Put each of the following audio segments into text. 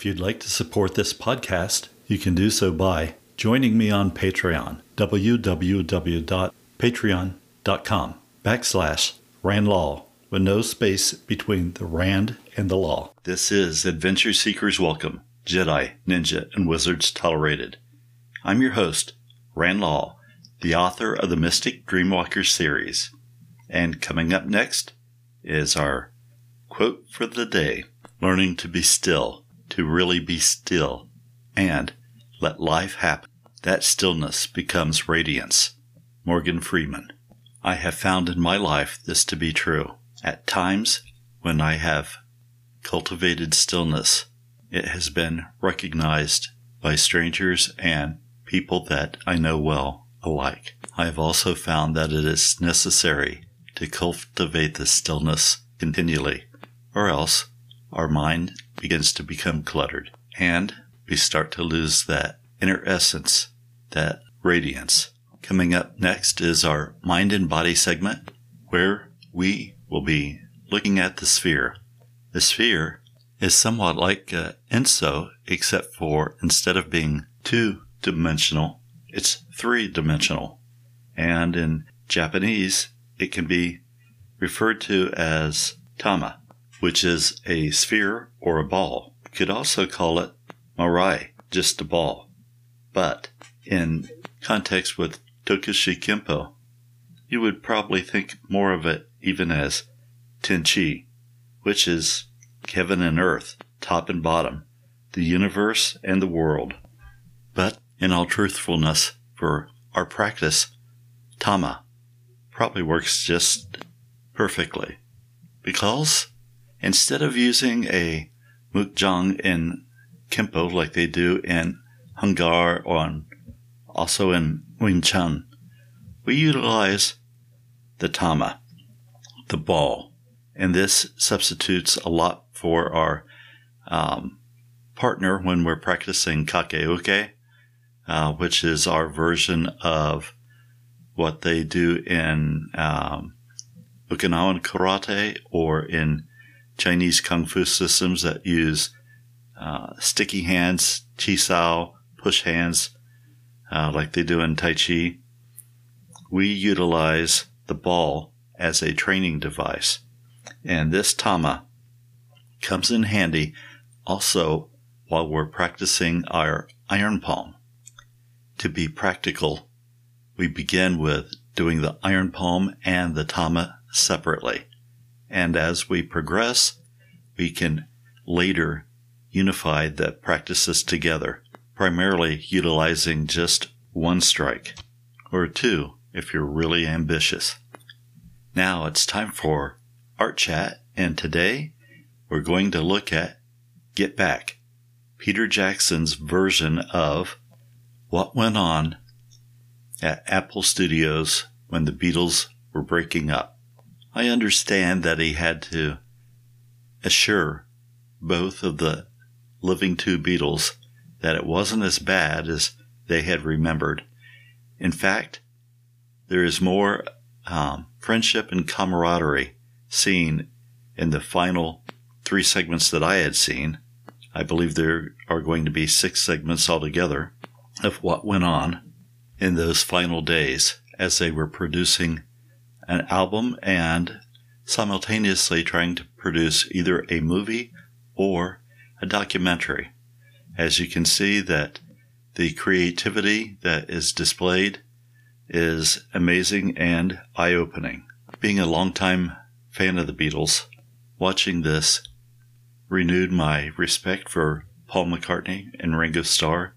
If you'd like to support this podcast, you can do so by joining me on Patreon, www.patreon.com backslash randlaw with no space between the rand and the law. This is Adventure Seekers Welcome, Jedi, Ninja, and Wizards Tolerated. I'm your host, Rand Law, the author of the Mystic Dreamwalker series. And coming up next is our quote for the day learning to be still, to really be still, and let life happen. That stillness becomes radiance. Morgan Freeman. I have found in my life this to be true. At times when I have cultivated stillness, it has been recognized by strangers and people that I know well alike. I have also found that it is necessary to cultivate the stillness continually, or else our mind begins to become cluttered and we start to lose that inner essence, that radiance. Coming up next is our mind and body segment where we will be looking at the sphere. The sphere is somewhat like an Enso, except for instead of being two dimensional, it's three dimensional. And in Japanese, it can be referred to as tama, which is a sphere or a ball. You could also call it marai, just a ball. But in context with Tokushi Kempo, you would probably think more of it even as Tenchi, which is heaven and earth, top and bottom, the universe and the world. But in all truthfulness, for our practice, Tama probably works just perfectly. Because instead of using a mukjang in Kempo like they do in Hung Gar or also in Wing Chun, we utilize the Tama, the ball, and this substitutes a lot for our um, partner when we're practicing kakeuke, uh, which is our version of what they do in um, Okinawan karate or in Chinese kung fu systems that use uh, sticky hands, chi sao, push hands, uh, like they do in Tai Chi. We utilize the ball as a training device. And this tama comes in handy also while we're practicing our iron palm. To be practical, we begin with doing the iron palm and the tama separately. And as we progress, we can later unify the practices together, primarily utilizing just one strike, or two if you're really ambitious. Now it's time for Art Chat, and today we're going to look at Get Back, Peter Jackson's version of What Went On at Apple Studios when the Beatles were breaking up. I understand that he had to assure both of the living two Beatles that it wasn't as bad as they had remembered. In fact, there is more um, friendship and camaraderie seen in the final three segments that I had seen. I believe there are going to be six segments altogether of what went on in those final days as they were producing an album and simultaneously trying to produce either a movie or a documentary. As you can see that the creativity that is displayed is amazing and eye-opening. Being a longtime fan of the Beatles, watching this renewed my respect for Paul McCartney and Ringo Starr,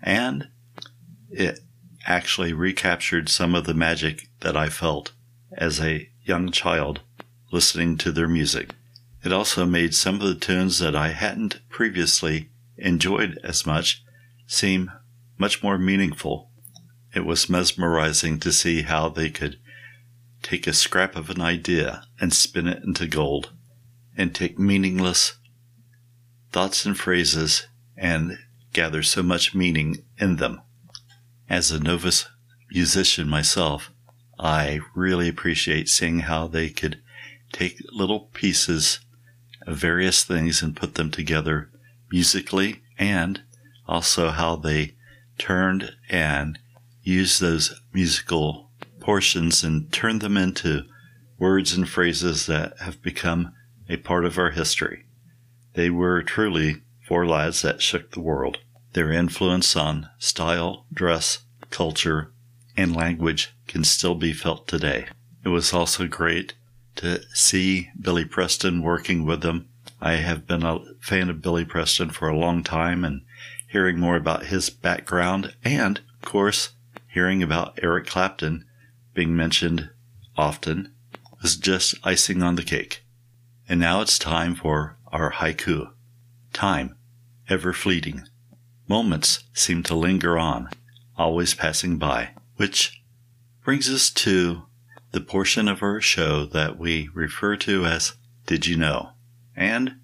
and it actually recaptured some of the magic that I felt as a young child listening to their music. It also made some of the tunes that I hadn't previously enjoyed as much seem much more meaningful. It was mesmerizing to see how they could take a scrap of an idea and spin it into gold, and take meaningless thoughts and phrases and gather so much meaning in them. As a novice musician myself, I really appreciate seeing how they could take little pieces of various things and put them together musically and also how they turned and used those musical portions and turned them into words and phrases that have become a part of our history. They were truly four lads that shook the world. Their influence on style, dress, culture, and language can still be felt today. It was also great to see Billy Preston working with them. I have been a fan of Billy Preston for a long time and hearing more about his background and, of course, hearing about Eric Clapton being mentioned often was just icing on the cake. And now it's time for our haiku. Time, ever fleeting. Moments seem to linger on, always passing by, which brings us to the portion of our show that we refer to as Did You Know? And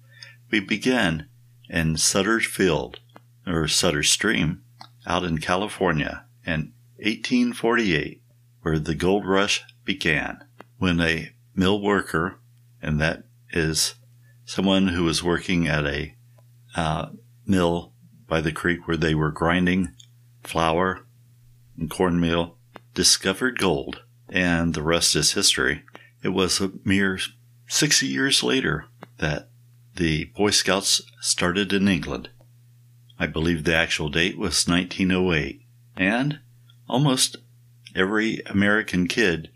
we begin in Sutter Field, or Sutter Stream, out in California in 1848, where the gold rush began, when a mill worker, and that is someone who was working at a uh, mill by the creek where they were grinding flour and cornmeal, discovered gold and the rest is history. It was a mere 60 years later that the Boy Scouts started in England. I believe the actual date was 1908, and almost every American kid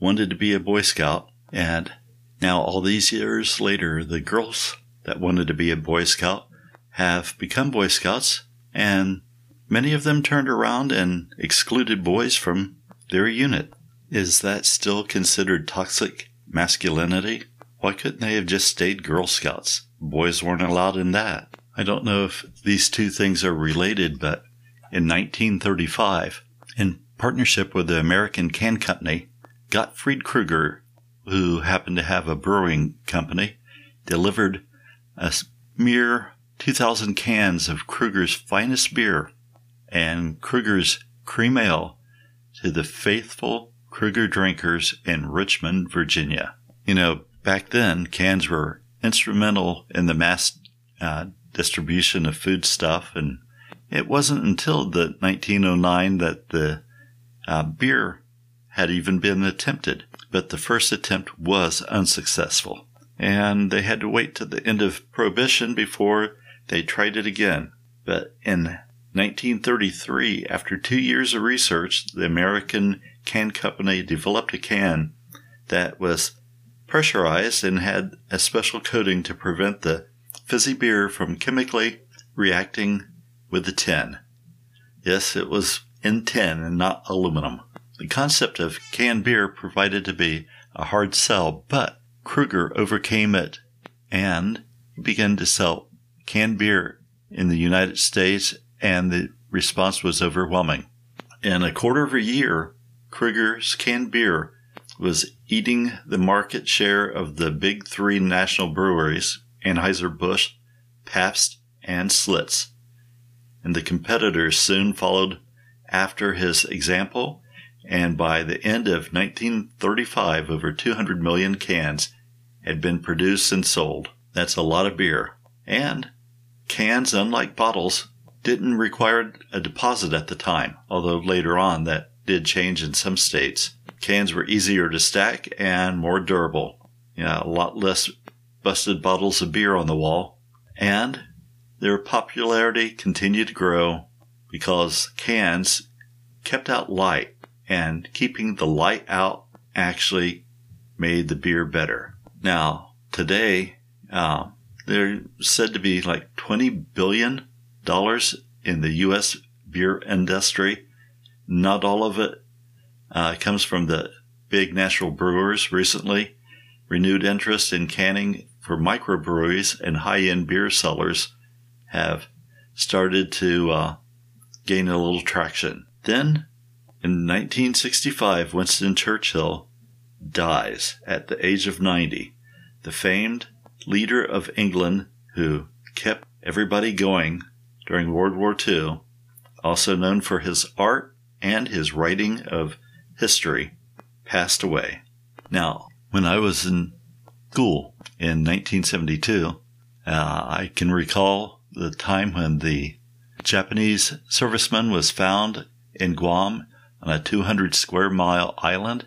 wanted to be a Boy Scout, and now all these years later, the girls that wanted to be a Boy Scout have become Boy Scouts, and many of them turned around and excluded boys from their unit. Is that still considered toxic masculinity? Why couldn't they have just stayed Girl Scouts? Boys weren't allowed in that. I don't know if these two things are related, but in 1935, in partnership with the American Can Company, Gottfried Krueger, who happened to have a brewing company, delivered a mere 2,000 cans of Krueger's finest beer and Krueger's cream ale to the faithful Kruger Drinkers in Richmond, Virginia. You know, back then, cans were instrumental in the mass uh, distribution of food stuff, and it wasn't until the 1909 that the uh, beer had even been attempted. But the first attempt was unsuccessful, and they had to wait to the end of Prohibition before they tried it again. But in 1933, after two years of research, the American can company developed a can that was pressurized and had a special coating to prevent the fizzy beer from chemically reacting with the tin. Yes, it was in tin and not aluminum. The concept of canned beer provided to be a hard sell, but Krueger overcame it and began to sell canned beer in the United States, and the response was overwhelming. In a quarter of a year, Krueger's canned beer was eating the market share of the big three national breweries, Anheuser-Busch, Pabst, and Schlitz. And the competitors soon followed after his example, and by the end of 1935, over 200 million cans had been produced and sold. That's a lot of beer. And cans, unlike bottles, didn't require a deposit at the time, although later on that did change in some states. Cans were easier to stack and more durable. You know, a lot less busted bottles of beer on the wall. And their popularity continued to grow because cans kept out light and keeping the light out actually made the beer better. Now, today, uh, they're said to be like $20 billion in the U.S. beer industry not all of it uh, comes from the big national brewers recently. Renewed interest in canning for microbreweries and high end beer sellers have started to uh, gain a little traction. Then, in 1965, Winston Churchill dies at the age of 90. The famed leader of England who kept everybody going during World War II, also known for his art and his writing of history passed away. Now, when I was in school in 1972, uh, I can recall the time when the Japanese serviceman was found in Guam on a 200 square mile island.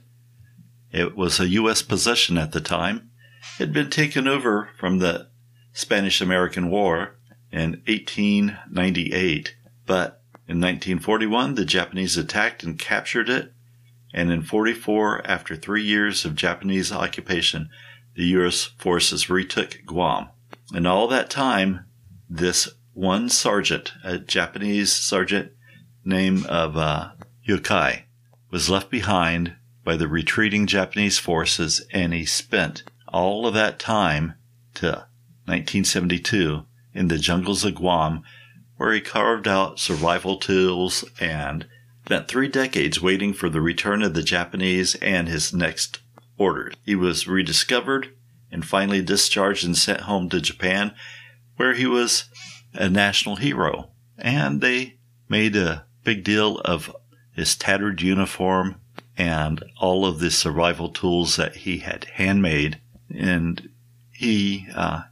It was a U.S. possession at the time. It had been taken over from the Spanish American War in 1898, but in 1941 the Japanese attacked and captured it, and in 44, after three years of Japanese occupation, the U.S. forces retook Guam. And all that time, this one sergeant, a Japanese sergeant named of uh, Yokoi, was left behind by the retreating Japanese forces, and he spent all of that time to 1972 in the jungles of Guam, where he carved out survival tools and spent three decades waiting for the return of the Japanese and his next orders. He was rediscovered and finally discharged and sent home to Japan, where he was a national hero. And they made a big deal of his tattered uniform and all of the survival tools that he had handmade. And he, uh,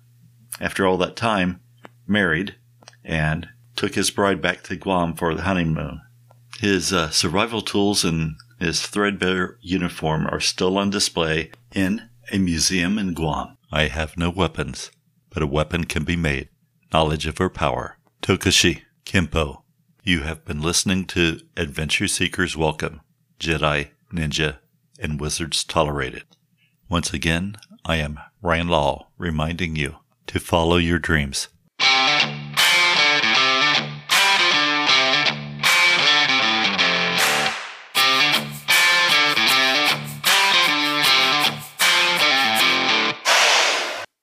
after all that time, married and took his bride back to Guam for the honeymoon. His uh, survival tools and his threadbare uniform are still on display in a museum in Guam. I have no weapons, but a weapon can be made. Knowledge of her power. Tokushi Kempo. You have been listening to Adventure Seekers Welcome, Jedi, Ninja, and Wizards Tolerated. Once again, I am Rand Law reminding you to follow your dreams